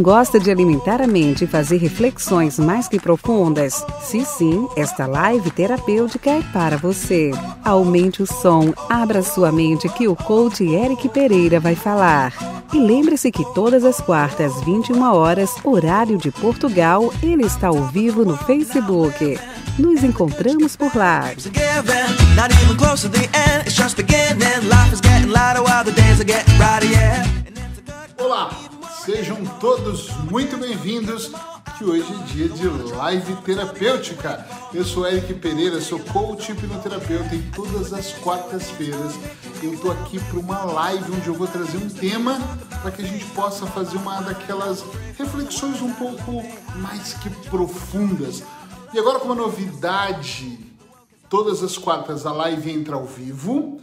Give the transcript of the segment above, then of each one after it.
Gosta de alimentar a mente e fazer reflexões mais que profundas? Se sim, esta live terapêutica é para você. Aumente o som, abra sua mente que o coach Eric Pereira vai falar. E lembre-se que todas as quartas, 21 horas, horário de Portugal, ele está ao vivo no Facebook. Nos encontramos por lá. Olá, sejam todos muito bem-vindos. Que hoje é dia de live terapêutica. Eu sou Eric Pereira, sou coach hipnoterapeuta e todas as quartas-feiras eu tô aqui para uma live onde eu vou trazer um tema para que a gente possa fazer uma daquelas reflexões um pouco mais que profundas e agora com uma novidade, todas as quartas a live entra ao vivo.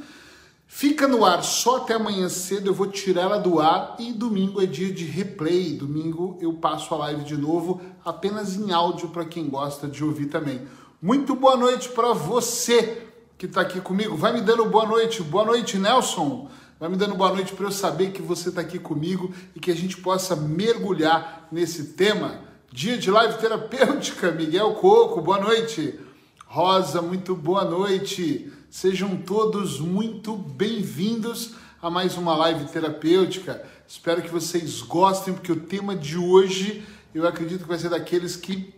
Fica no ar só até amanhã cedo, eu vou tirar ela do ar e domingo é dia de replay. Domingo eu passo a live de novo, apenas em áudio para quem gosta de ouvir também. Muito boa noite para você que está aqui comigo. Vai me dando boa noite. Boa noite, Nelson. Vai me dando boa noite para eu saber que você está aqui comigo e que a gente possa mergulhar nesse tema. Dia de live terapêutica, Miguel Coco, boa noite. Rosa, muito boa noite. Sejam todos muito bem-vindos a mais uma live terapêutica. Espero que vocês gostem, porque o tema de hoje eu acredito que vai ser daqueles que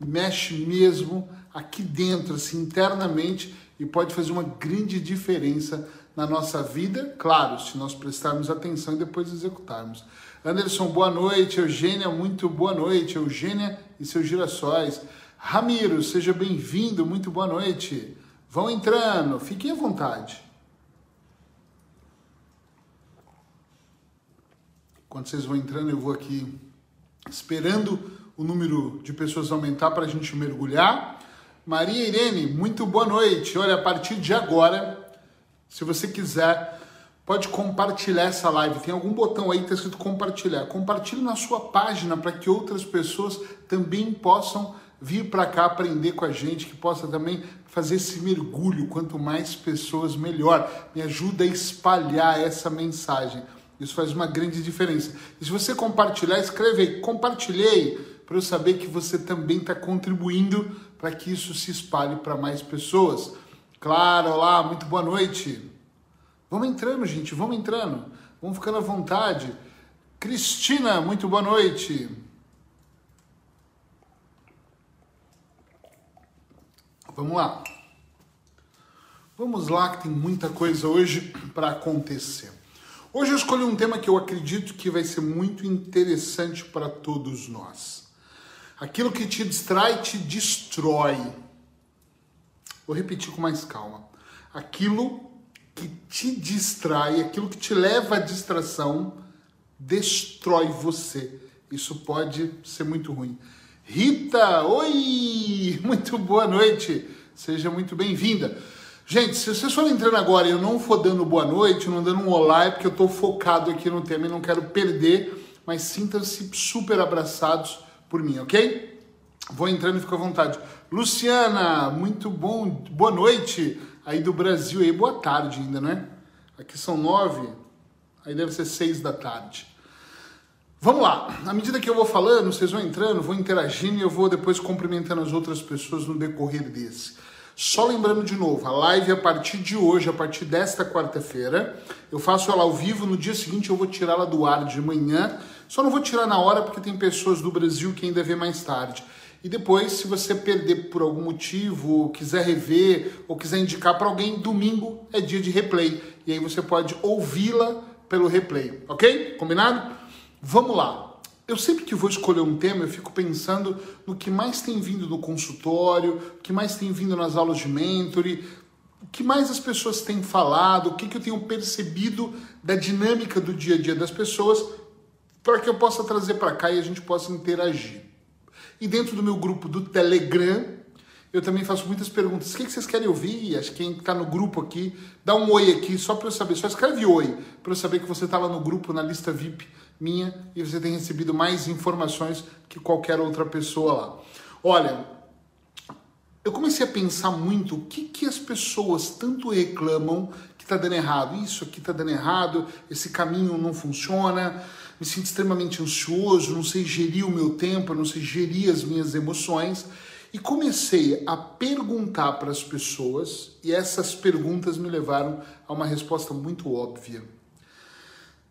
mexe mesmo aqui dentro, assim, internamente, e pode fazer uma grande diferença na nossa vida, claro, se nós prestarmos atenção e depois executarmos. Anderson, boa noite. Eugênia, muito boa noite. Eugênia e seus girassóis. Ramiro, seja bem-vindo, muito boa noite. Vão entrando, fiquem à vontade. Quando vocês vão entrando, eu vou aqui esperando o número de pessoas aumentar para a gente mergulhar. Maria Irene, muito boa noite. Olha, a partir de agora, se você quiser pode compartilhar essa live. Tem algum botão aí que está escrito compartilhar. Compartilhe na sua página para que outras pessoas também possam vir para cá aprender com a gente, que possa também fazer esse mergulho. Quanto mais pessoas, melhor. Me ajuda a espalhar essa mensagem. Isso faz uma grande diferença. E se você compartilhar, escreve aí, compartilhei, para eu saber que você também está contribuindo para que isso se espalhe para mais pessoas. Claro, olá, muito boa noite. Vamos entrando, gente, vamos entrando. Vamos ficando à vontade. Cristina, muito boa noite. Vamos lá. Vamos lá, que tem muita coisa hoje para acontecer. Hoje eu escolhi um tema que eu acredito que vai ser muito interessante para todos nós. Aquilo que te distrai te destrói. Vou repetir com mais calma. Aquilo que te distrai, aquilo que te leva à distração, destrói você. Isso pode ser muito ruim. Rita, oi! Muito boa noite. Seja muito bem-vinda. Gente, se vocês forem entrando agora e eu não for dando boa noite, não dando um olá, é porque eu estou focado aqui no tema e não quero perder, mas sintam-se super abraçados por mim, ok? Vou entrando e fica à vontade. Luciana, muito bom, boa noite aí do Brasil aí, boa tarde ainda, né? Aqui são nove, aí deve ser seis da tarde. Vamos lá, à medida que eu vou falando, vocês vão entrando, vou interagindo e eu vou depois cumprimentando as outras pessoas no decorrer desse. Só lembrando de novo, a live a partir de hoje, a partir desta quarta-feira, eu faço ela ao vivo, no dia seguinte eu vou tirá-la do ar de manhã, só não vou tirar na hora porque tem pessoas do Brasil que ainda vê mais tarde. E depois, se você perder por algum motivo, ou quiser rever, ou quiser indicar para alguém, domingo é dia de replay. E aí você pode ouvi-la pelo replay, ok? Combinado? Vamos lá. Eu sempre que vou escolher um tema, eu fico pensando no que mais tem vindo no consultório, o que mais tem vindo nas aulas de mentoring, o que mais as pessoas têm falado, o que, que eu tenho percebido da dinâmica do dia a dia das pessoas, para que eu possa trazer para cá e a gente possa interagir. E dentro do meu grupo do Telegram, eu também faço muitas perguntas. O que vocês querem ouvir? Acho que quem está no grupo aqui, dá um oi aqui só para eu saber. Só escreve oi para eu saber que você está lá no grupo, na lista VIP minha e você tem recebido mais informações que qualquer outra pessoa lá. Olha, eu comecei a pensar muito o que, que as pessoas tanto reclamam que está dando errado? Isso aqui está dando errado, esse caminho não funciona, me sinto extremamente ansioso, não sei gerir o meu tempo, não sei gerir as minhas emoções. E comecei a perguntar para as pessoas, e essas perguntas me levaram a uma resposta muito óbvia.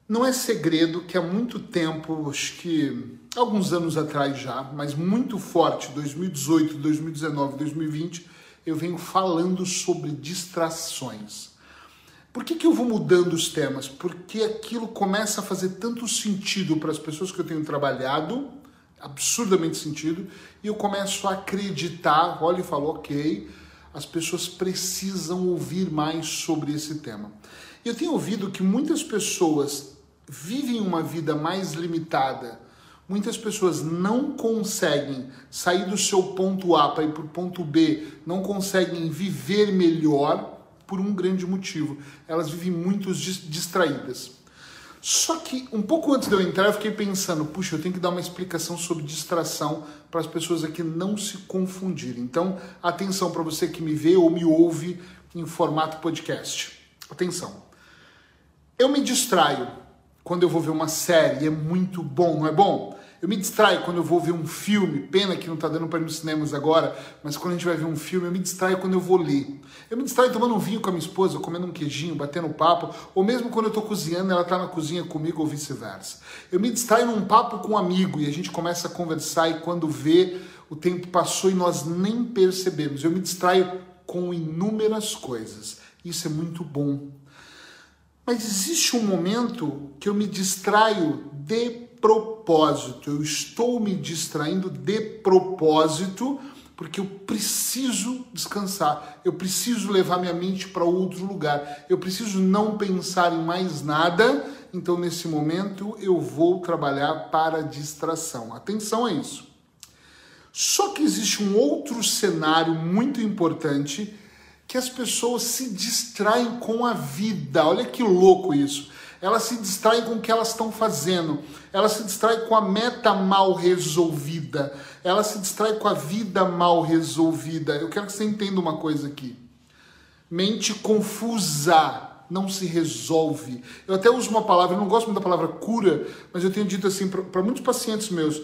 Não é segredo que há muito tempo, acho que alguns anos atrás já, mas muito forte, 2018, 2019, 2020, eu venho falando sobre distrações. Por que, que eu vou mudando os temas? Porque aquilo começa a fazer tanto sentido para as pessoas que eu tenho trabalhado, absurdamente sentido, e eu começo a acreditar, olha e falo, ok, as pessoas precisam ouvir mais sobre esse tema. Eu tenho ouvido que muitas pessoas vivem uma vida mais limitada, muitas pessoas não conseguem sair do seu ponto A para ir para o ponto B, não conseguem viver melhor por um grande motivo. Elas vivem muito distraídas. Só que um pouco antes de eu entrar, eu fiquei pensando, puxa, eu tenho que dar uma explicação sobre distração para as pessoas aqui não se confundirem. Então, atenção para você que me vê ou me ouve em formato podcast. Atenção. Eu me distraio quando eu vou ver uma série, é muito bom, não é bom? Eu me distraio quando eu vou ver um filme, pena que não está dando para ir nos cinemas agora, mas quando a gente vai ver um filme, eu me distraio quando eu vou ler. Eu me distraio tomando um vinho com a minha esposa, comendo um queijinho, batendo papo, ou mesmo quando eu estou cozinhando, ela está na cozinha comigo ou vice-versa. Eu me distraio num papo com um amigo e a gente começa a conversar e quando vê, o tempo passou e nós nem percebemos. Eu me distraio com inúmeras coisas. Isso é muito bom. Mas existe um momento que eu me distraio de propósito. Eu estou me distraindo de propósito porque eu preciso descansar, eu preciso levar minha mente para outro lugar, eu preciso não pensar em mais nada. Então, nesse momento, eu vou trabalhar para distração. Atenção a isso. Só que existe um outro cenário muito importante que as pessoas se distraem com a vida. Olha que louco isso elas se distraem com o que elas estão fazendo, elas se distraem com a meta mal resolvida, elas se distraem com a vida mal resolvida. Eu quero que você entenda uma coisa aqui. Mente confusa não se resolve. Eu até uso uma palavra, eu não gosto muito da palavra cura, mas eu tenho dito assim para muitos pacientes meus.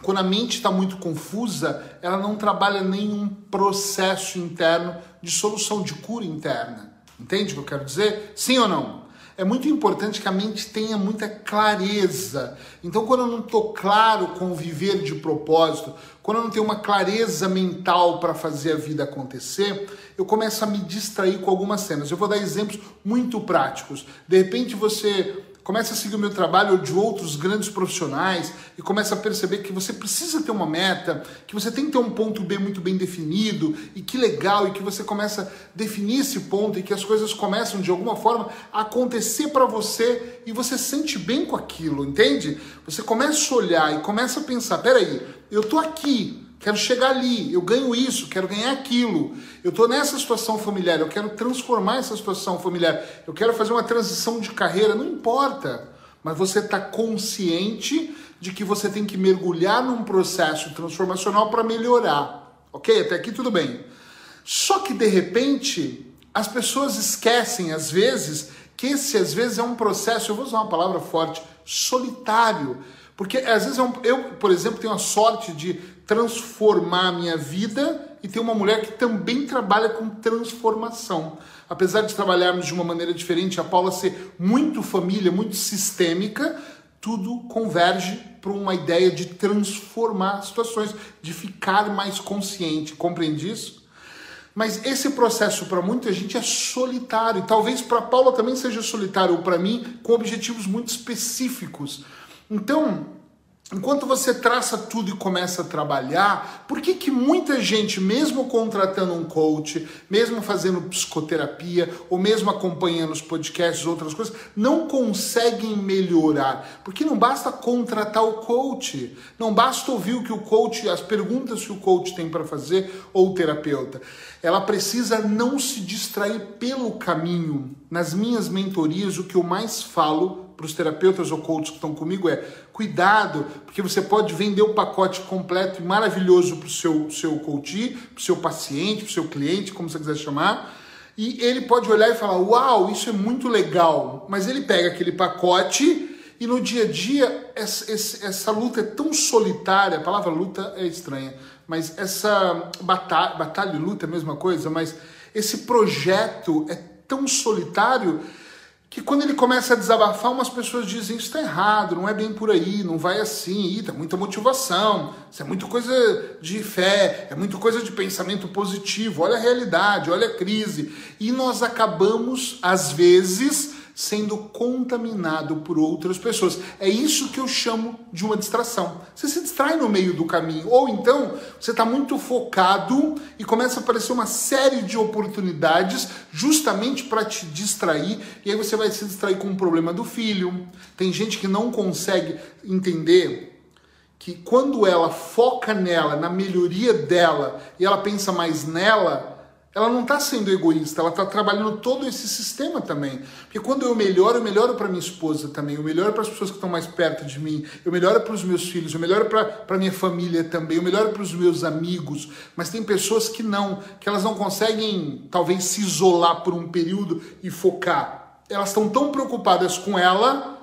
Quando a mente está muito confusa, ela não trabalha nenhum processo interno de solução de cura interna. Entende o que eu quero dizer? Sim ou não? É muito importante que a mente tenha muita clareza. Então, quando eu não estou claro com o viver de propósito, quando eu não tenho uma clareza mental para fazer a vida acontecer, eu começo a me distrair com algumas cenas. Eu vou dar exemplos muito práticos. De repente, você começa a seguir o meu trabalho ou de outros grandes profissionais e começa a perceber que você precisa ter uma meta, que você tem que ter um ponto B muito bem definido e que legal e que você começa a definir esse ponto e que as coisas começam de alguma forma a acontecer para você e você sente bem com aquilo, entende? Você começa a olhar e começa a pensar, peraí, eu tô aqui, quero chegar ali, eu ganho isso, quero ganhar aquilo. Eu estou nessa situação familiar, eu quero transformar essa situação familiar, eu quero fazer uma transição de carreira, não importa. Mas você está consciente de que você tem que mergulhar num processo transformacional para melhorar. Ok? Até aqui tudo bem. Só que de repente as pessoas esquecem, às vezes, que esse às vezes é um processo, eu vou usar uma palavra forte, solitário. Porque às vezes é eu, por exemplo, tenho a sorte de transformar a minha vida e ter uma mulher que também trabalha com transformação. Apesar de trabalharmos de uma maneira diferente, a Paula ser muito família, muito sistêmica, tudo converge para uma ideia de transformar situações, de ficar mais consciente. Compreende isso? Mas esse processo para muita gente é solitário, talvez para Paula também seja solitário, ou para mim, com objetivos muito específicos. Então, enquanto você traça tudo e começa a trabalhar, por que, que muita gente, mesmo contratando um coach, mesmo fazendo psicoterapia, ou mesmo acompanhando os podcasts, outras coisas, não conseguem melhorar? Porque não basta contratar o coach, não basta ouvir o que o coach, as perguntas que o coach tem para fazer, ou o terapeuta. Ela precisa não se distrair pelo caminho. Nas minhas mentorias, o que eu mais falo para os terapeutas ou que estão comigo é cuidado, porque você pode vender o pacote completo e maravilhoso para o seu, seu coach, para o seu paciente, para o seu cliente, como você quiser chamar, E ele pode olhar e falar: Uau, isso é muito legal. Mas ele pega aquele pacote e no dia a dia essa, essa luta é tão solitária. A palavra luta é estranha, mas essa batalha, batalha e luta é a mesma coisa, mas esse projeto é tão solitário que quando ele começa a desabafar, umas pessoas dizem isso está errado, não é bem por aí, não vai assim, está muita motivação, isso é muita coisa de fé, é muita coisa de pensamento positivo, olha a realidade, olha a crise. E nós acabamos, às vezes, sendo contaminado por outras pessoas. É isso que eu chamo de uma distração. Você se distrai no meio do caminho, ou então você está muito focado e começa a aparecer uma série de oportunidades justamente para te distrair, e aí você vai se distrair com o problema do filho. Tem gente que não consegue entender que quando ela foca nela, na melhoria dela, e ela pensa mais nela, ela não está sendo egoísta, ela está trabalhando todo esse sistema também. Porque quando eu melhoro, eu melhoro para minha esposa também, eu melhoro para as pessoas que estão mais perto de mim, eu melhoro para os meus filhos, eu melhoro para minha família também, eu melhoro para os meus amigos. Mas tem pessoas que não, que elas não conseguem talvez se isolar por um período e focar. Elas estão tão preocupadas com ela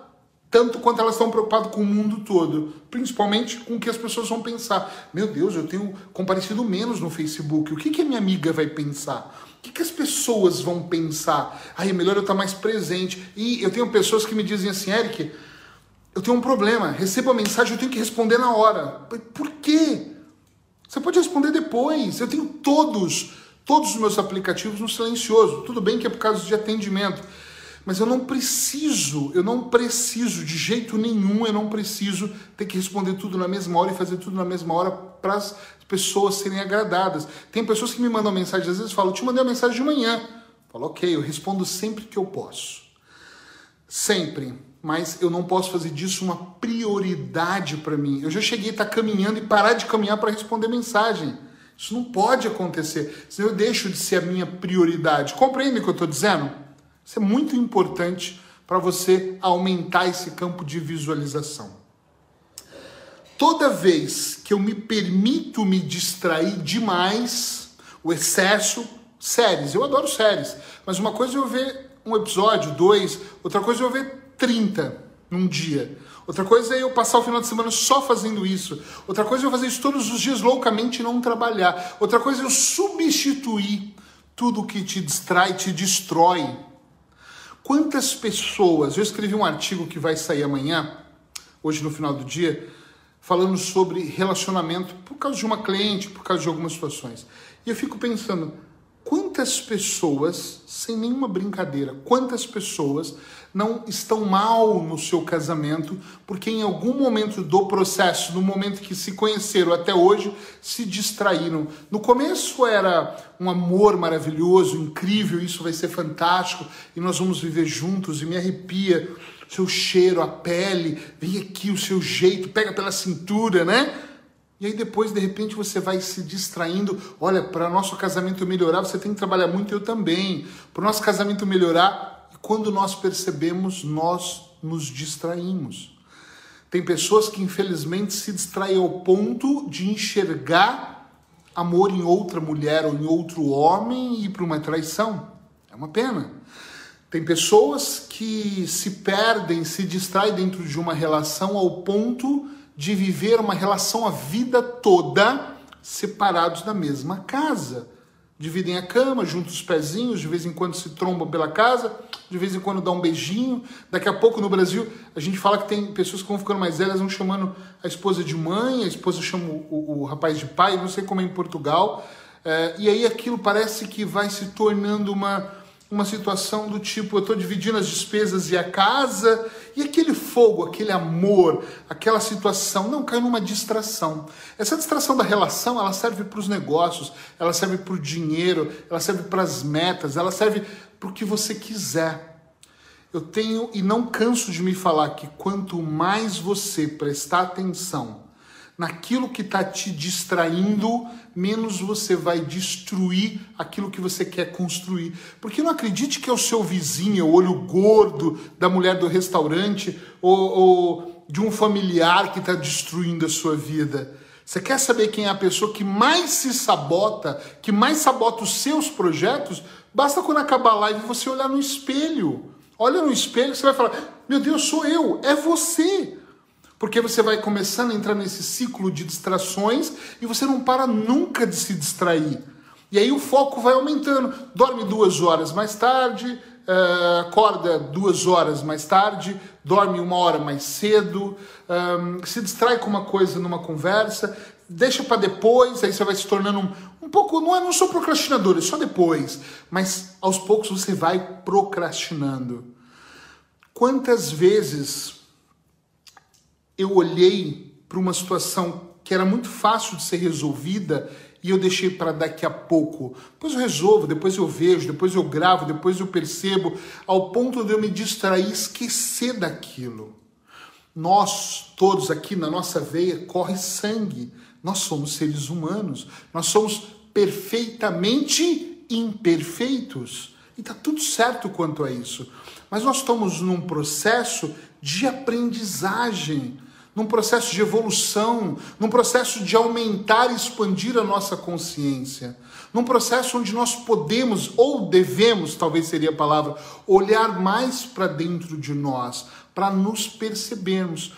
tanto quanto elas estão preocupadas com o mundo todo, principalmente com o que as pessoas vão pensar. Meu Deus, eu tenho comparecido menos no Facebook. O que, que a minha amiga vai pensar? O que, que as pessoas vão pensar? Aí é melhor eu estar mais presente. E eu tenho pessoas que me dizem assim, Eric, eu tenho um problema, recebo a mensagem, eu tenho que responder na hora. Por quê? Você pode responder depois. Eu tenho todos, todos os meus aplicativos no silencioso. Tudo bem que é por causa de atendimento mas eu não preciso, eu não preciso de jeito nenhum, eu não preciso ter que responder tudo na mesma hora e fazer tudo na mesma hora para as pessoas serem agradadas. Tem pessoas que me mandam mensagem, às vezes falam, te mandei uma mensagem de manhã. Falo, ok, eu respondo sempre que eu posso. Sempre. Mas eu não posso fazer disso uma prioridade para mim. Eu já cheguei a estar caminhando e parar de caminhar para responder mensagem. Isso não pode acontecer. Senão eu deixo de ser a minha prioridade. Compreende o que eu estou dizendo? Isso é muito importante para você aumentar esse campo de visualização. Toda vez que eu me permito me distrair demais, o excesso, séries, eu adoro séries, mas uma coisa é eu ver um episódio, dois, outra coisa é eu ver 30 num dia. Outra coisa é eu passar o final de semana só fazendo isso. Outra coisa é eu fazer isso todos os dias loucamente e não trabalhar. Outra coisa é eu substituir tudo que te distrai, te destrói Quantas pessoas, eu escrevi um artigo que vai sair amanhã, hoje no final do dia, falando sobre relacionamento por causa de uma cliente, por causa de algumas situações. E eu fico pensando, quantas pessoas, sem nenhuma brincadeira, quantas pessoas não estão mal no seu casamento porque em algum momento do processo, no momento que se conheceram até hoje, se distraíram. No começo era um amor maravilhoso, incrível, isso vai ser fantástico e nós vamos viver juntos e me arrepia seu cheiro, a pele, vem aqui o seu jeito, pega pela cintura, né? E aí depois, de repente, você vai se distraindo. Olha, para nosso casamento melhorar, você tem que trabalhar muito, eu também. Para o nosso casamento melhorar, quando nós percebemos, nós nos distraímos. Tem pessoas que infelizmente se distraem ao ponto de enxergar amor em outra mulher ou em outro homem e para uma traição. É uma pena. Tem pessoas que se perdem, se distraem dentro de uma relação ao ponto de viver uma relação a vida toda separados da mesma casa. Dividem a cama, juntam os pezinhos, de vez em quando se trombam pela casa, de vez em quando dão um beijinho. Daqui a pouco no Brasil a gente fala que tem pessoas que vão ficando mais velhas, vão chamando a esposa de mãe, a esposa chama o, o, o rapaz de pai, não sei como é em Portugal. É, e aí aquilo parece que vai se tornando uma, uma situação do tipo, eu estou dividindo as despesas e a casa, e aquele fogo, aquele amor, aquela situação, não, cai numa distração. Essa distração da relação, ela serve para os negócios, ela serve para o dinheiro, ela serve para as metas, ela serve para o que você quiser. Eu tenho, e não canso de me falar, que quanto mais você prestar atenção naquilo que está te distraindo, menos você vai destruir aquilo que você quer construir. Porque não acredite que é o seu vizinho, o olho gordo da mulher do restaurante ou, ou de um familiar que está destruindo a sua vida. Você quer saber quem é a pessoa que mais se sabota, que mais sabota os seus projetos? Basta quando acabar a live você olhar no espelho. Olha no espelho, você vai falar: Meu Deus, sou eu, é você. Porque você vai começando a entrar nesse ciclo de distrações e você não para nunca de se distrair. E aí o foco vai aumentando. Dorme duas horas mais tarde, uh, acorda duas horas mais tarde, dorme uma hora mais cedo, um, se distrai com uma coisa numa conversa, deixa para depois, aí você vai se tornando um, um pouco. Não, é, não sou procrastinador, é só depois. Mas aos poucos você vai procrastinando. Quantas vezes eu olhei para uma situação que era muito fácil de ser resolvida e eu deixei para daqui a pouco. Depois eu resolvo, depois eu vejo, depois eu gravo, depois eu percebo, ao ponto de eu me distrair e esquecer daquilo. Nós, todos aqui na nossa veia, corre sangue. Nós somos seres humanos. Nós somos perfeitamente imperfeitos. E está tudo certo quanto a isso. Mas nós estamos num processo de aprendizagem num processo de evolução, num processo de aumentar e expandir a nossa consciência, num processo onde nós podemos ou devemos, talvez seria a palavra, olhar mais para dentro de nós, para nos percebermos.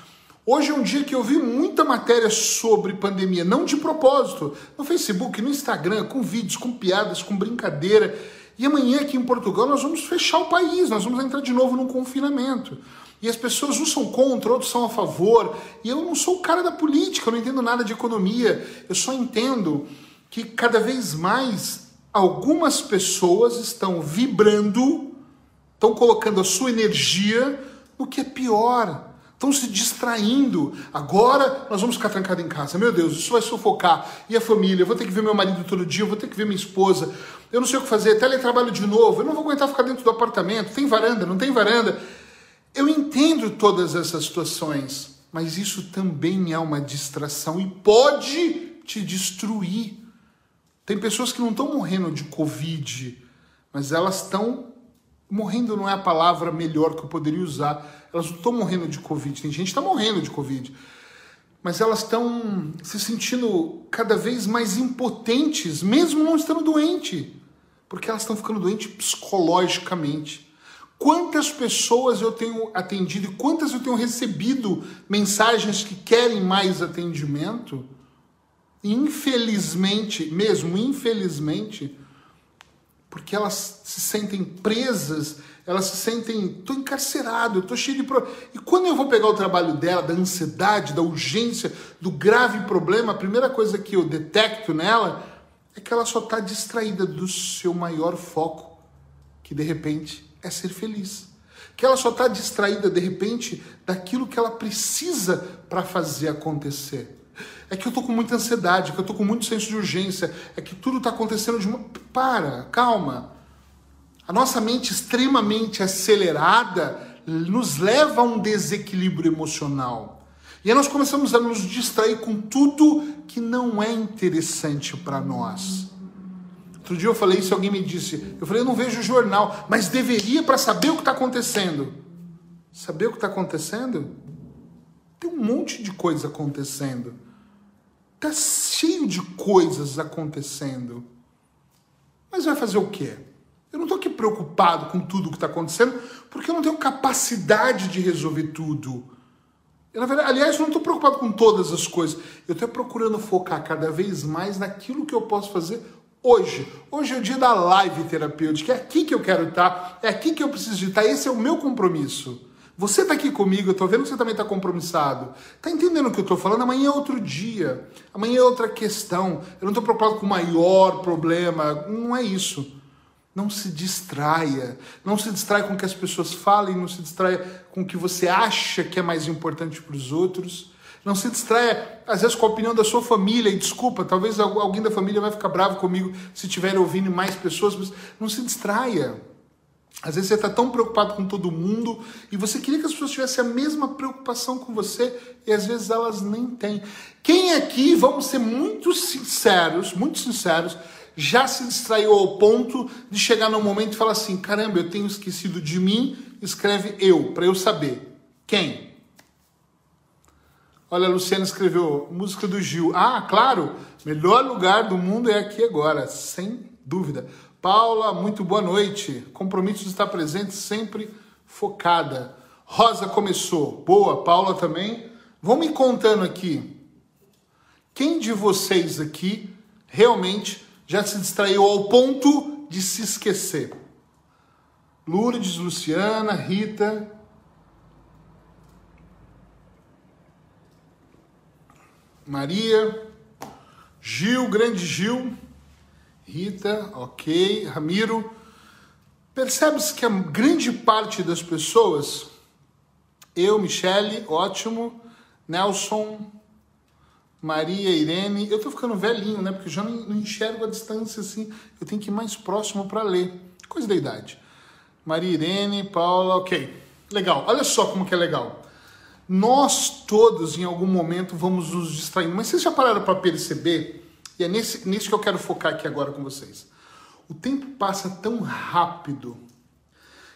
Hoje é um dia que eu vi muita matéria sobre pandemia, não de propósito, no Facebook, no Instagram, com vídeos, com piadas, com brincadeira. E amanhã aqui em Portugal nós vamos fechar o país, nós vamos entrar de novo num confinamento. E as pessoas uns são contra, outros são a favor. E eu não sou o cara da política, eu não entendo nada de economia. Eu só entendo que cada vez mais algumas pessoas estão vibrando, estão colocando a sua energia no que é pior. Estão se distraindo. Agora nós vamos ficar trancados em casa. Meu Deus, isso vai sufocar. E a família? Eu vou ter que ver meu marido todo dia, eu vou ter que ver minha esposa. Eu não sei o que fazer. Teletrabalho de novo. Eu não vou aguentar ficar dentro do apartamento. Tem varanda? Não tem varanda? Eu entendo todas essas situações, mas isso também é uma distração e pode te destruir. Tem pessoas que não estão morrendo de Covid, mas elas estão morrendo não é a palavra melhor que eu poderia usar. Elas não estão morrendo de Covid. Tem gente que está morrendo de Covid. Mas elas estão se sentindo cada vez mais impotentes, mesmo não estando doente. Porque elas estão ficando doentes psicologicamente. Quantas pessoas eu tenho atendido e quantas eu tenho recebido mensagens que querem mais atendimento? Infelizmente, mesmo infelizmente, porque elas se sentem presas, elas se sentem, estou encarcerado, estou cheio de problemas. E quando eu vou pegar o trabalho dela, da ansiedade, da urgência, do grave problema, a primeira coisa que eu detecto nela é que ela só está distraída do seu maior foco, que de repente é ser feliz. Que ela só está distraída, de repente, daquilo que ela precisa para fazer acontecer. É que eu estou com muita ansiedade, é que eu estou com muito senso de urgência, é que tudo está acontecendo de uma. Para, calma. A nossa mente extremamente acelerada nos leva a um desequilíbrio emocional. E aí nós começamos a nos distrair com tudo que não é interessante para nós. Outro dia eu falei isso alguém me disse. Eu falei, eu não vejo jornal, mas deveria para saber o que está acontecendo. Saber o que está acontecendo? Tem um monte de coisa acontecendo. Está cheio de coisas acontecendo. Mas vai fazer o quê? Eu não estou aqui preocupado com tudo o que está acontecendo, porque eu não tenho capacidade de resolver tudo. Eu, verdade, aliás, eu não estou preocupado com todas as coisas. Eu estou procurando focar cada vez mais naquilo que eu posso fazer hoje. Hoje é o dia da live terapêutica. É aqui que eu quero estar, é aqui que eu preciso estar. Esse é o meu compromisso. Você está aqui comigo, eu estou vendo que você também está compromissado. Está entendendo o que eu estou falando? Amanhã é outro dia. Amanhã é outra questão. Eu não estou preocupado com o maior problema. Não é isso. Não se distraia. Não se distraia com o que as pessoas falem, não se distraia com o que você acha que é mais importante para os outros. Não se distraia, às vezes, com a opinião da sua família. E desculpa, talvez alguém da família vai ficar bravo comigo se estiver ouvindo mais pessoas, mas não se distraia. Às vezes você está tão preocupado com todo mundo e você queria que as pessoas tivessem a mesma preocupação com você e às vezes elas nem têm. Quem aqui, vamos ser muito sinceros, muito sinceros, já se distraiu ao ponto de chegar num momento e falar assim: caramba, eu tenho esquecido de mim, escreve eu, para eu saber. Quem? Olha, a Luciana escreveu música do Gil. Ah, claro, melhor lugar do mundo é aqui agora, sem dúvida. Paula, muito boa noite. Compromisso de estar presente, sempre focada. Rosa começou. Boa, Paula também. Vão me contando aqui. Quem de vocês aqui realmente já se distraiu ao ponto de se esquecer? Lourdes, Luciana, Rita, Maria, Gil, grande Gil, Rita, ok, Ramiro. Percebe-se que a grande parte das pessoas, eu, Michele, ótimo, Nelson, Maria, Irene, eu tô ficando velhinho, né? Porque já não enxergo a distância assim, eu tenho que ir mais próximo para ler. Coisa da idade. Maria Irene, Paula, ok. Legal, olha só como que é legal. Nós todos, em algum momento, vamos nos distraindo. Mas vocês já pararam para perceber? E é nesse, nisso que eu quero focar aqui agora com vocês. O tempo passa tão rápido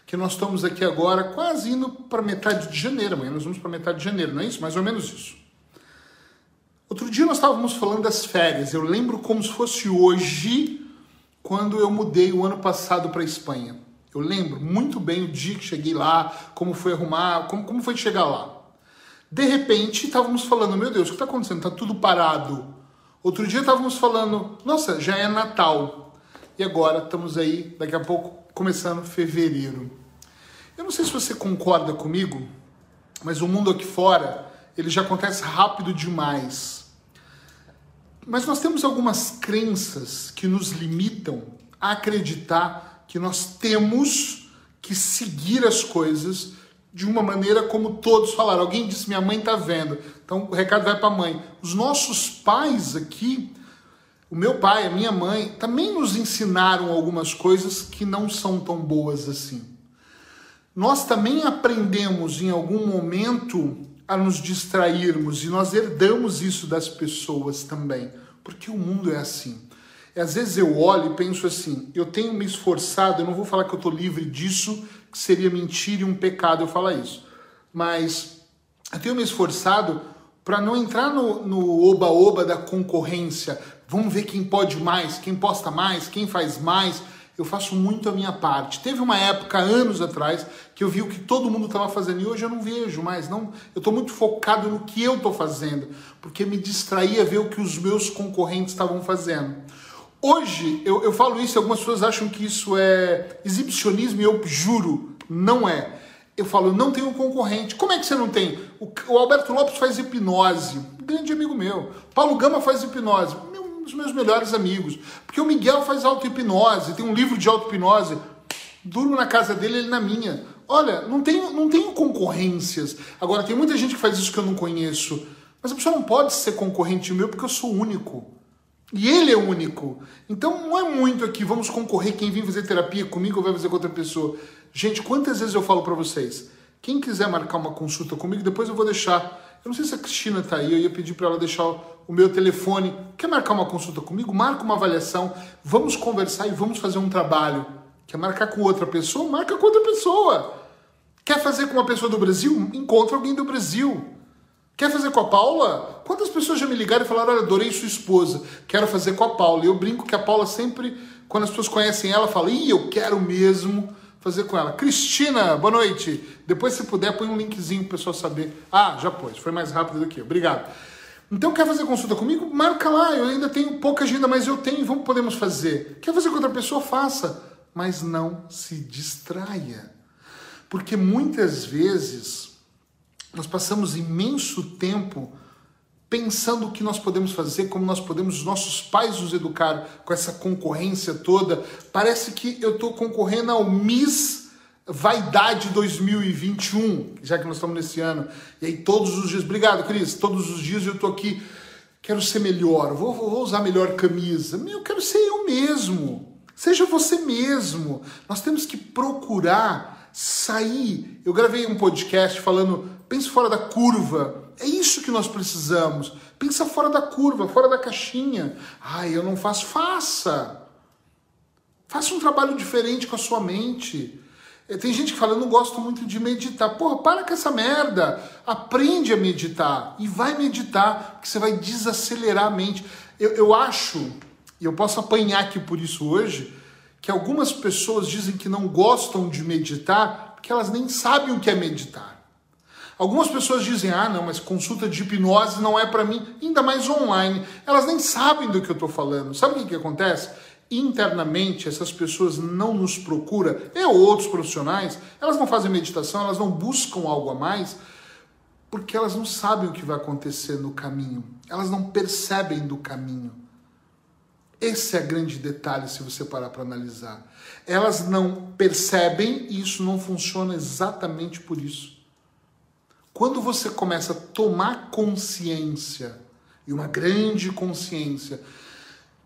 que nós estamos aqui agora quase indo para metade de janeiro. Amanhã nós vamos para metade de janeiro, não é isso? Mais ou menos isso. Outro dia nós estávamos falando das férias. Eu lembro como se fosse hoje, quando eu mudei o ano passado para a Espanha. Eu lembro muito bem o dia que cheguei lá, como foi arrumar, como, como foi chegar lá. De repente, estávamos falando, meu Deus, o que está acontecendo? Está tudo parado. Outro dia estávamos falando, nossa, já é Natal. E agora estamos aí, daqui a pouco, começando fevereiro. Eu não sei se você concorda comigo, mas o mundo aqui fora, ele já acontece rápido demais. Mas nós temos algumas crenças que nos limitam a acreditar que nós temos que seguir as coisas de uma maneira como todos falaram. Alguém disse: minha mãe está vendo. Então o recado vai para a mãe. Os nossos pais aqui, o meu pai, a minha mãe, também nos ensinaram algumas coisas que não são tão boas assim. Nós também aprendemos em algum momento a nos distrairmos e nós herdamos isso das pessoas também, porque o mundo é assim. E às vezes eu olho e penso assim: eu tenho me esforçado, eu não vou falar que eu estou livre disso, seria mentira e um pecado eu falar isso, mas eu tenho me esforçado para não entrar no oba-oba da concorrência. Vamos ver quem pode mais, quem posta mais, quem faz mais. Eu faço muito a minha parte. Teve uma época, anos atrás, que eu vi o que todo mundo estava fazendo e hoje eu não vejo mais. Não, eu estou muito focado no que eu estou fazendo, porque me distraía ver o que os meus concorrentes estavam fazendo. Hoje, eu, eu falo isso algumas pessoas acham que isso é exibicionismo e eu juro, não é. Eu falo, não tenho concorrente. Como é que você não tem? O, o Alberto Lopes faz hipnose, um grande amigo meu. Paulo Gama faz hipnose, um dos meus melhores amigos. Porque o Miguel faz auto-hipnose, tem um livro de auto-hipnose. Durmo na casa dele, ele na minha. Olha, não tenho, não tenho concorrências. Agora, tem muita gente que faz isso que eu não conheço. Mas a pessoa não pode ser concorrente meu porque eu sou único. E ele é único. Então não é muito aqui, vamos concorrer quem vem fazer terapia comigo vai fazer com outra pessoa. Gente, quantas vezes eu falo para vocês? Quem quiser marcar uma consulta comigo, depois eu vou deixar. Eu não sei se a Cristina tá aí, eu ia pedir para ela deixar o meu telefone. Quer marcar uma consulta comigo? Marca uma avaliação, vamos conversar e vamos fazer um trabalho. Quer marcar com outra pessoa? Marca com outra pessoa. Quer fazer com uma pessoa do Brasil? Encontra alguém do Brasil. Quer fazer com a Paula? Quantas pessoas já me ligaram e falaram: Olha, adorei sua esposa, quero fazer com a Paula. E eu brinco que a Paula sempre, quando as pessoas conhecem ela, fala: Ih, eu quero mesmo fazer com ela. Cristina, boa noite. Depois, se puder, põe um linkzinho para o pessoal saber. Ah, já pôs, foi mais rápido do que eu. Obrigado. Então, quer fazer consulta comigo? Marca lá, eu ainda tenho pouca agenda, mas eu tenho, vamos podemos fazer. Quer fazer com outra pessoa? Faça, mas não se distraia. Porque muitas vezes nós passamos imenso tempo pensando o que nós podemos fazer, como nós podemos, os nossos pais nos educar com essa concorrência toda. Parece que eu estou concorrendo ao Miss Vaidade 2021, já que nós estamos nesse ano. E aí todos os dias, obrigado Cris, todos os dias eu estou aqui, quero ser melhor, vou, vou usar melhor camisa. Eu quero ser eu mesmo. Seja você mesmo. Nós temos que procurar sair. Eu gravei um podcast falando Pense fora da curva. É isso que nós precisamos. Pensa fora da curva, fora da caixinha. Ai, eu não faço. Faça. Faça um trabalho diferente com a sua mente. É, tem gente que fala, eu não gosto muito de meditar. Porra, para com essa merda. Aprende a meditar e vai meditar, porque você vai desacelerar a mente. Eu, eu acho, e eu posso apanhar aqui por isso hoje, que algumas pessoas dizem que não gostam de meditar porque elas nem sabem o que é meditar. Algumas pessoas dizem, ah, não, mas consulta de hipnose não é para mim, ainda mais online. Elas nem sabem do que eu estou falando. Sabe o que, que acontece? internamente essas pessoas não nos procuram, ou outros profissionais, elas não fazem meditação, elas não buscam algo a mais, porque elas não sabem o que vai acontecer no caminho, elas não percebem do caminho. Esse é grande detalhe se você parar para analisar. Elas não percebem e isso não funciona exatamente por isso. Quando você começa a tomar consciência, e uma grande consciência,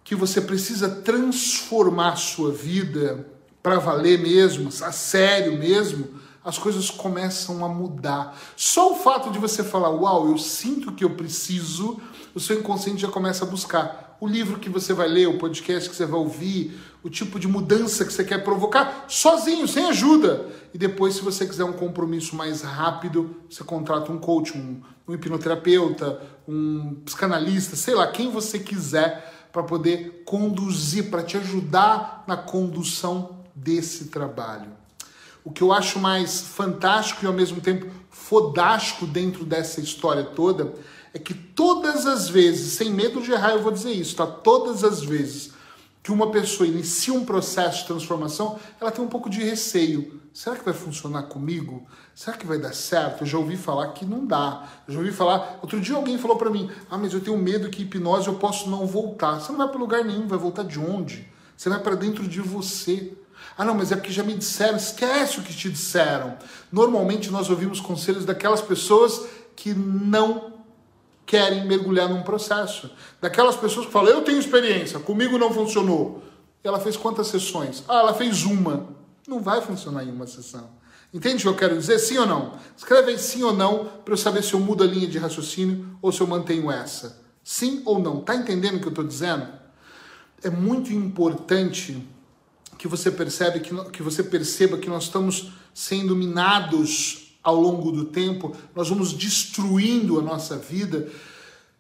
que você precisa transformar sua vida para valer mesmo, a sério mesmo, as coisas começam a mudar. Só o fato de você falar, uau, eu sinto que eu preciso, o seu inconsciente já começa a buscar. O livro que você vai ler, o podcast que você vai ouvir, o tipo de mudança que você quer provocar, sozinho, sem ajuda. E depois, se você quiser um compromisso mais rápido, você contrata um coach, um, um hipnoterapeuta, um psicanalista, sei lá, quem você quiser para poder conduzir, para te ajudar na condução desse trabalho. O que eu acho mais fantástico e ao mesmo tempo fodástico dentro dessa história toda é que todas as vezes, sem medo de errar, eu vou dizer isso, tá? Todas as vezes que uma pessoa inicia um processo de transformação, ela tem um pouco de receio. Será que vai funcionar comigo? Será que vai dar certo? Eu já ouvi falar que não dá. Eu já ouvi falar. Outro dia alguém falou para mim: Ah, mas eu tenho medo que hipnose eu posso não voltar. Você não vai para lugar nenhum, vai voltar de onde? Você vai para dentro de você. Ah, não, mas é porque já me disseram. Esquece o que te disseram. Normalmente nós ouvimos conselhos daquelas pessoas que não querem mergulhar num processo. Daquelas pessoas que falam, eu tenho experiência, comigo não funcionou. Ela fez quantas sessões? Ah, ela fez uma. Não vai funcionar em uma sessão. Entende o que eu quero dizer? Sim ou não? Escreve aí sim ou não para eu saber se eu mudo a linha de raciocínio ou se eu mantenho essa. Sim ou não? Tá entendendo o que eu estou dizendo? É muito importante que você percebe que, que você perceba que nós estamos sendo minados ao longo do tempo, nós vamos destruindo a nossa vida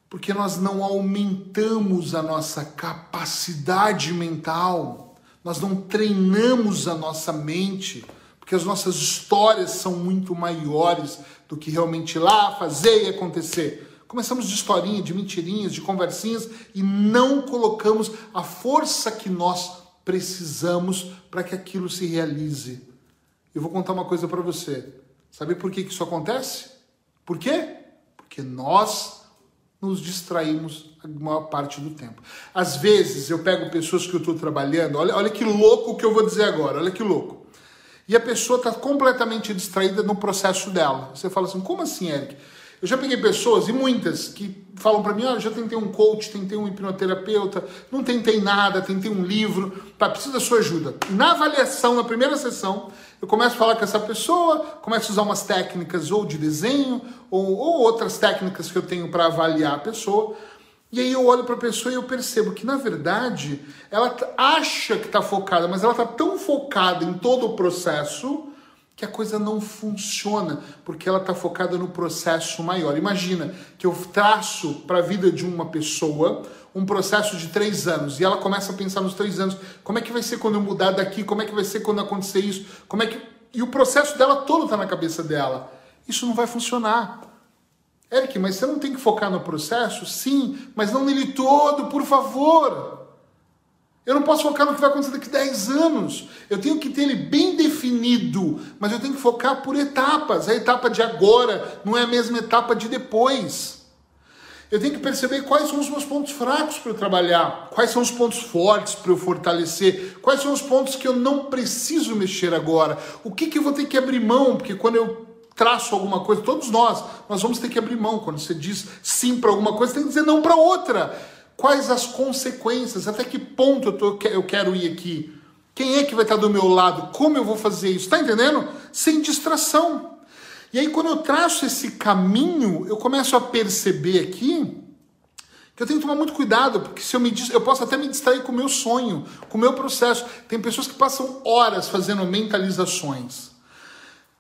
porque nós não aumentamos a nossa capacidade mental, nós não treinamos a nossa mente, porque as nossas histórias são muito maiores do que realmente lá fazer e acontecer. Começamos de historinha, de mentirinhas, de conversinhas e não colocamos a força que nós precisamos para que aquilo se realize. Eu vou contar uma coisa para você. Sabe por que, isso acontece? Por quê? Porque nós nos distraímos a maior parte do tempo. Às vezes eu pego pessoas que eu estou trabalhando, olha, olha que louco o que eu vou dizer agora, olha que louco. E a pessoa está completamente distraída no processo dela. Você fala assim, como assim, Eric? Eu já peguei pessoas, e muitas, que falam para mim, ah, já tentei um coach, tentei um hipnoterapeuta, não tentei nada, tentei um livro, tá, preciso da sua ajuda. Na avaliação, na primeira sessão, eu começo a falar com essa pessoa, começo a usar umas técnicas ou de desenho, ou, ou outras técnicas que eu tenho para avaliar a pessoa, e aí eu olho para a pessoa e eu percebo que, na verdade, ela acha que está focada, mas ela está tão focada em todo o processo que a coisa não funciona, porque ela está focada no processo maior. Imagina que eu traço para a vida de uma pessoa um processo de três anos e ela começa a pensar nos três anos: como é que vai ser quando eu mudar daqui? Como é que vai ser quando acontecer isso? Como é que e o processo dela todo está na cabeça dela. Isso não vai funcionar. Eric, mas você não tem que focar no processo? Sim, mas não nele todo, por favor. Eu não posso focar no que vai acontecer daqui a 10 anos. Eu tenho que ter ele bem definido, mas eu tenho que focar por etapas. A etapa de agora não é a mesma etapa de depois. Eu tenho que perceber quais são os meus pontos fracos para eu trabalhar, quais são os pontos fortes para eu fortalecer, quais são os pontos que eu não preciso mexer agora, o que, que eu vou ter que abrir mão, porque quando eu traço alguma coisa, todos nós, nós vamos ter que abrir mão. Quando você diz sim para alguma coisa, tem que dizer não para outra. Quais as consequências? Até que ponto eu, tô, eu quero ir aqui? Quem é que vai estar do meu lado? Como eu vou fazer isso? Está entendendo? Sem distração. E aí, quando eu traço esse caminho, eu começo a perceber aqui que eu tenho que tomar muito cuidado, porque se eu me eu posso até me distrair com o meu sonho, com o meu processo. Tem pessoas que passam horas fazendo mentalizações.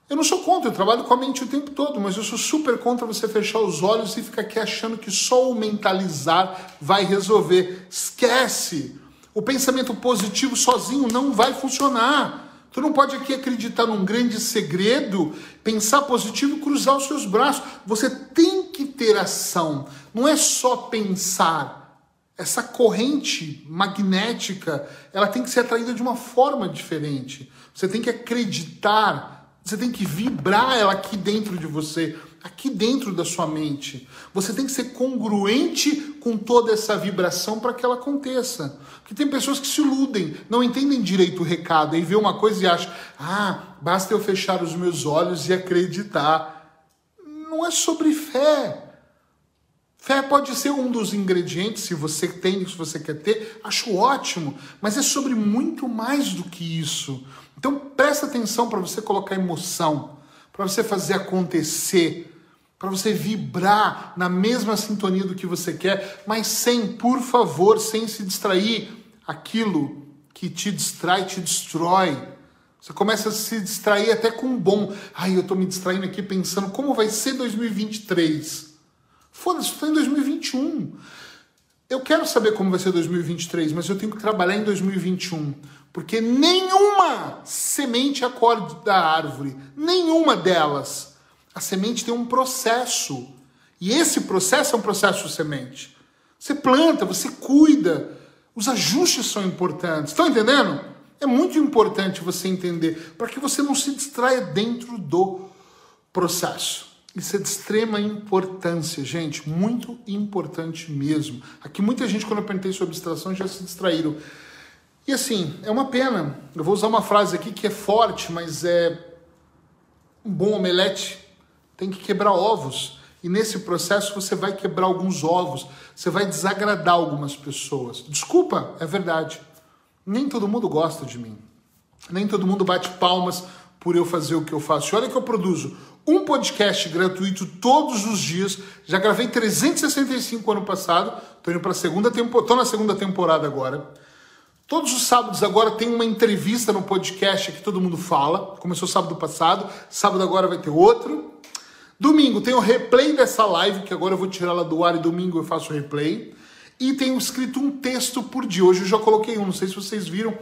Eu não sou contra, eu trabalho com a mente o tempo todo, mas eu sou super contra você fechar os olhos e ficar aqui achando que só o mentalizar vai resolver. Esquece! O pensamento positivo sozinho não vai funcionar. Tu não pode aqui acreditar num grande segredo, pensar positivo e cruzar os seus braços. Você tem que ter ação. Não é só pensar. Essa corrente magnética, ela tem que ser atraída de uma forma diferente. Você tem que acreditar você tem que vibrar ela aqui dentro de você, aqui dentro da sua mente. Você tem que ser congruente com toda essa vibração para que ela aconteça. Porque tem pessoas que se iludem, não entendem direito o recado, e vê uma coisa e acham: ah, basta eu fechar os meus olhos e acreditar. Não é sobre fé. Fé pode ser um dos ingredientes, se você tem, se você quer ter, acho ótimo, mas é sobre muito mais do que isso. Então presta atenção para você colocar emoção, para você fazer acontecer, para você vibrar na mesma sintonia do que você quer, mas sem, por favor, sem se distrair. Aquilo que te distrai, te destrói. Você começa a se distrair até com o bom. Ai, eu estou me distraindo aqui pensando como vai ser 2023. Foda-se, estou em 2021. Eu quero saber como vai ser 2023, mas eu tenho que trabalhar em 2021. Porque nenhuma semente acorda da árvore, nenhuma delas. A semente tem um processo. E esse processo é um processo de semente. Você planta, você cuida. Os ajustes são importantes. Estão entendendo? É muito importante você entender para que você não se distraia dentro do processo. Isso é de extrema importância, gente, muito importante mesmo. Aqui muita gente, quando eu perguntei sobre distração, já se distraíram. E assim, é uma pena. Eu vou usar uma frase aqui que é forte, mas é um bom omelete tem que quebrar ovos. E nesse processo você vai quebrar alguns ovos, você vai desagradar algumas pessoas. Desculpa, é verdade. Nem todo mundo gosta de mim. Nem todo mundo bate palmas por eu fazer o que eu faço. E olha que eu produzo um podcast gratuito todos os dias. Já gravei 365 ano passado. Estou indo para segunda temporada. Estou na segunda temporada agora. Todos os sábados agora tem uma entrevista no podcast que todo mundo fala. Começou sábado passado, sábado agora vai ter outro. Domingo tem o replay dessa live, que agora eu vou tirar ela do ar e domingo eu faço o replay. E tenho escrito um texto por dia. Hoje eu já coloquei um, não sei se vocês viram.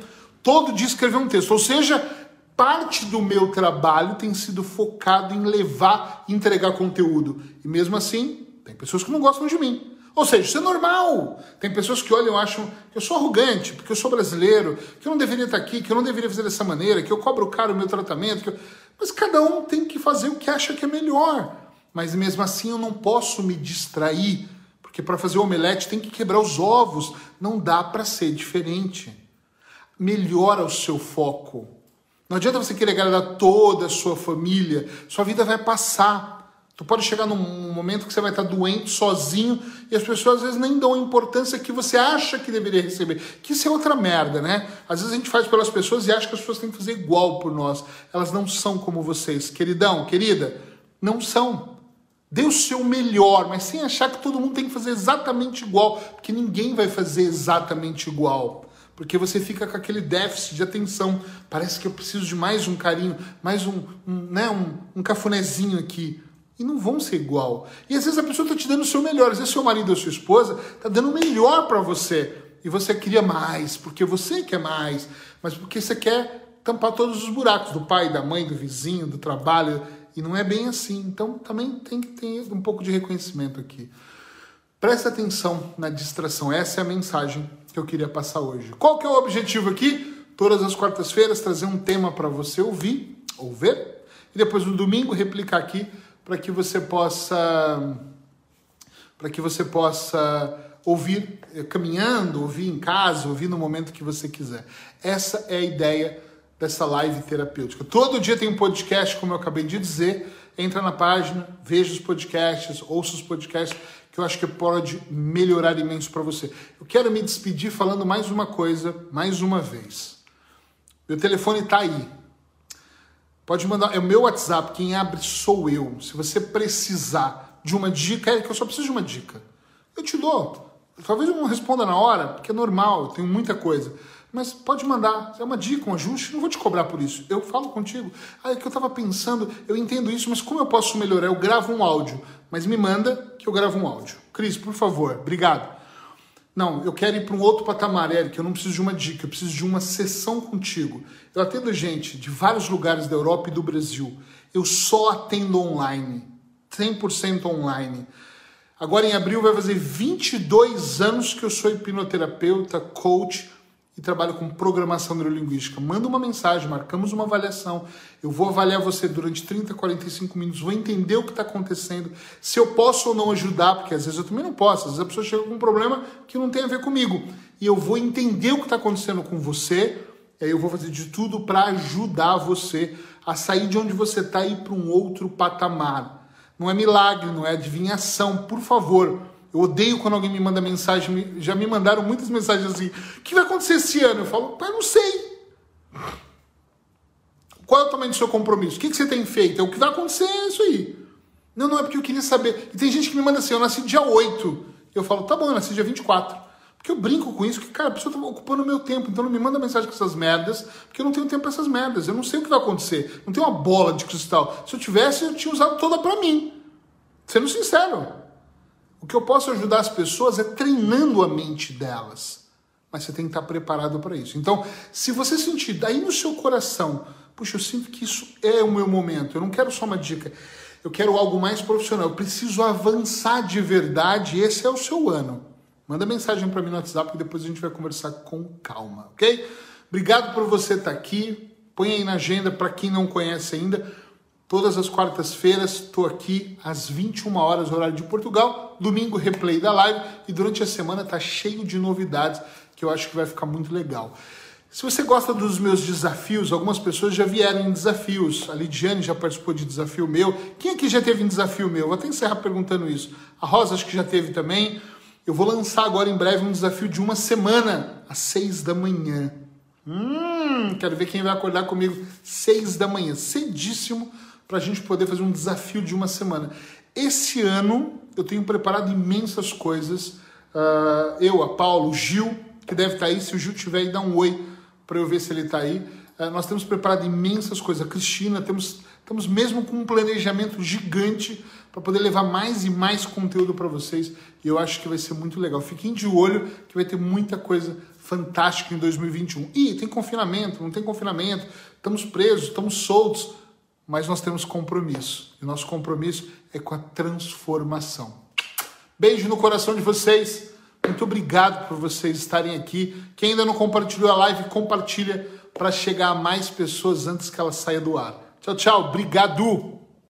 Todo dia escrever um texto. Ou seja, parte do meu trabalho tem sido focado em levar entregar conteúdo. E mesmo assim, tem pessoas que não gostam de mim. Ou seja, isso é normal. Tem pessoas que olham e acham que eu sou arrogante, porque eu sou brasileiro, que eu não deveria estar aqui, que eu não deveria fazer dessa maneira, que eu cobro caro o meu tratamento. Eu... Mas cada um tem que fazer o que acha que é melhor. Mas mesmo assim eu não posso me distrair, porque para fazer o omelete tem que quebrar os ovos. Não dá para ser diferente. Melhora o seu foco. Não adianta você querer agradar toda a sua família, sua vida vai passar. Tu pode chegar num momento que você vai estar doente, sozinho, e as pessoas às vezes nem dão a importância que você acha que deveria receber. Que isso é outra merda, né? Às vezes a gente faz pelas pessoas e acha que as pessoas têm que fazer igual por nós. Elas não são como vocês. Queridão, querida, não são. Dê o seu melhor, mas sem achar que todo mundo tem que fazer exatamente igual, porque ninguém vai fazer exatamente igual. Porque você fica com aquele déficit de atenção. Parece que eu preciso de mais um carinho, mais um, um né, um, um cafunézinho aqui e não vão ser igual. E às vezes a pessoa está te dando o seu melhor, às vezes seu marido ou sua esposa está dando o melhor para você e você queria mais, porque você quer mais, mas porque você quer tampar todos os buracos do pai, da mãe, do vizinho, do trabalho, e não é bem assim. Então também tem que ter um pouco de reconhecimento aqui. Preste atenção na distração, essa é a mensagem que eu queria passar hoje. Qual que é o objetivo aqui? Todas as quartas-feiras trazer um tema para você ouvir, ou ver, e depois no domingo replicar aqui para que você possa para que você possa ouvir eh, caminhando, ouvir em casa, ouvir no momento que você quiser. Essa é a ideia dessa live terapêutica. Todo dia tem um podcast, como eu acabei de dizer. Entra na página, veja os podcasts, ouça os podcasts, que eu acho que pode melhorar imenso para você. Eu quero me despedir falando mais uma coisa, mais uma vez. Meu telefone está aí. Pode mandar, é o meu WhatsApp, quem abre sou eu. Se você precisar de uma dica, é que eu só preciso de uma dica. Eu te dou. Talvez eu não responda na hora, porque é normal, eu tenho muita coisa. Mas pode mandar, é uma dica, um ajuste, não vou te cobrar por isso. Eu falo contigo. Ah, é que eu estava pensando, eu entendo isso, mas como eu posso melhorar? Eu gravo um áudio, mas me manda que eu gravo um áudio. Cris, por favor, obrigado. Não, eu quero ir para um outro patamar, Eric. Eu não preciso de uma dica, eu preciso de uma sessão contigo. Eu atendo gente de vários lugares da Europa e do Brasil. Eu só atendo online, 100% online. Agora em abril vai fazer 22 anos que eu sou hipnoterapeuta, coach e trabalho com programação neurolinguística. Manda uma mensagem, marcamos uma avaliação. Eu vou avaliar você durante 30, 45 minutos, vou entender o que está acontecendo, se eu posso ou não ajudar, porque às vezes eu também não posso, às vezes a pessoa chega com um problema que não tem a ver comigo. E eu vou entender o que está acontecendo com você, e aí eu vou fazer de tudo para ajudar você a sair de onde você está e ir para um outro patamar. Não é milagre, não é adivinhação, por favor. Eu odeio quando alguém me manda mensagem, já me mandaram muitas mensagens assim: o que vai acontecer esse ano? Eu falo, pai, não sei. Qual é o tamanho do seu compromisso? O que, que você tem feito? É o que vai acontecer, é isso aí. Não, não, é porque eu queria saber. E tem gente que me manda assim: eu nasci dia 8. Eu falo, tá bom, eu nasci dia 24. Porque eu brinco com isso, que, cara, a pessoa tá ocupando o meu tempo, então não me manda mensagem com essas merdas, porque eu não tenho tempo para essas merdas. Eu não sei o que vai acontecer. Não tenho uma bola de cristal. Se eu tivesse, eu tinha usado toda para mim. Sendo sincero. O que eu posso ajudar as pessoas é treinando a mente delas. Mas você tem que estar preparado para isso. Então, se você sentir daí no seu coração, puxa, eu sinto que isso é o meu momento, eu não quero só uma dica, eu quero algo mais profissional, eu preciso avançar de verdade, esse é o seu ano. Manda mensagem para mim no WhatsApp que depois a gente vai conversar com calma, ok? Obrigado por você estar aqui. Põe aí na agenda para quem não conhece ainda. Todas as quartas-feiras estou aqui às 21 horas, horário de Portugal. Domingo, replay da live. E durante a semana tá cheio de novidades que eu acho que vai ficar muito legal. Se você gosta dos meus desafios, algumas pessoas já vieram em desafios. A Lidiane já participou de desafio meu. Quem aqui já teve em desafio meu? Vou até encerrar perguntando isso. A Rosa acho que já teve também. Eu vou lançar agora em breve um desafio de uma semana, às seis da manhã. Hum, quero ver quem vai acordar comigo seis da manhã, cedíssimo, para a gente poder fazer um desafio de uma semana. Esse ano eu tenho preparado imensas coisas. Uh, eu, a Paulo, o Gil, que deve estar tá aí. Se o Gil tiver aí, dá um oi para eu ver se ele está aí. Uh, nós temos preparado imensas coisas. A Cristina, temos, estamos mesmo com um planejamento gigante para poder levar mais e mais conteúdo para vocês. E eu acho que vai ser muito legal. Fiquem de olho que vai ter muita coisa fantástica em 2021. E tem confinamento, não tem confinamento, estamos presos, estamos soltos, mas nós temos compromisso. E nosso compromisso é com a transformação. Beijo no coração de vocês. Muito obrigado por vocês estarem aqui. Quem ainda não compartilhou a live, compartilha para chegar a mais pessoas antes que ela saia do ar. Tchau, tchau. Obrigado.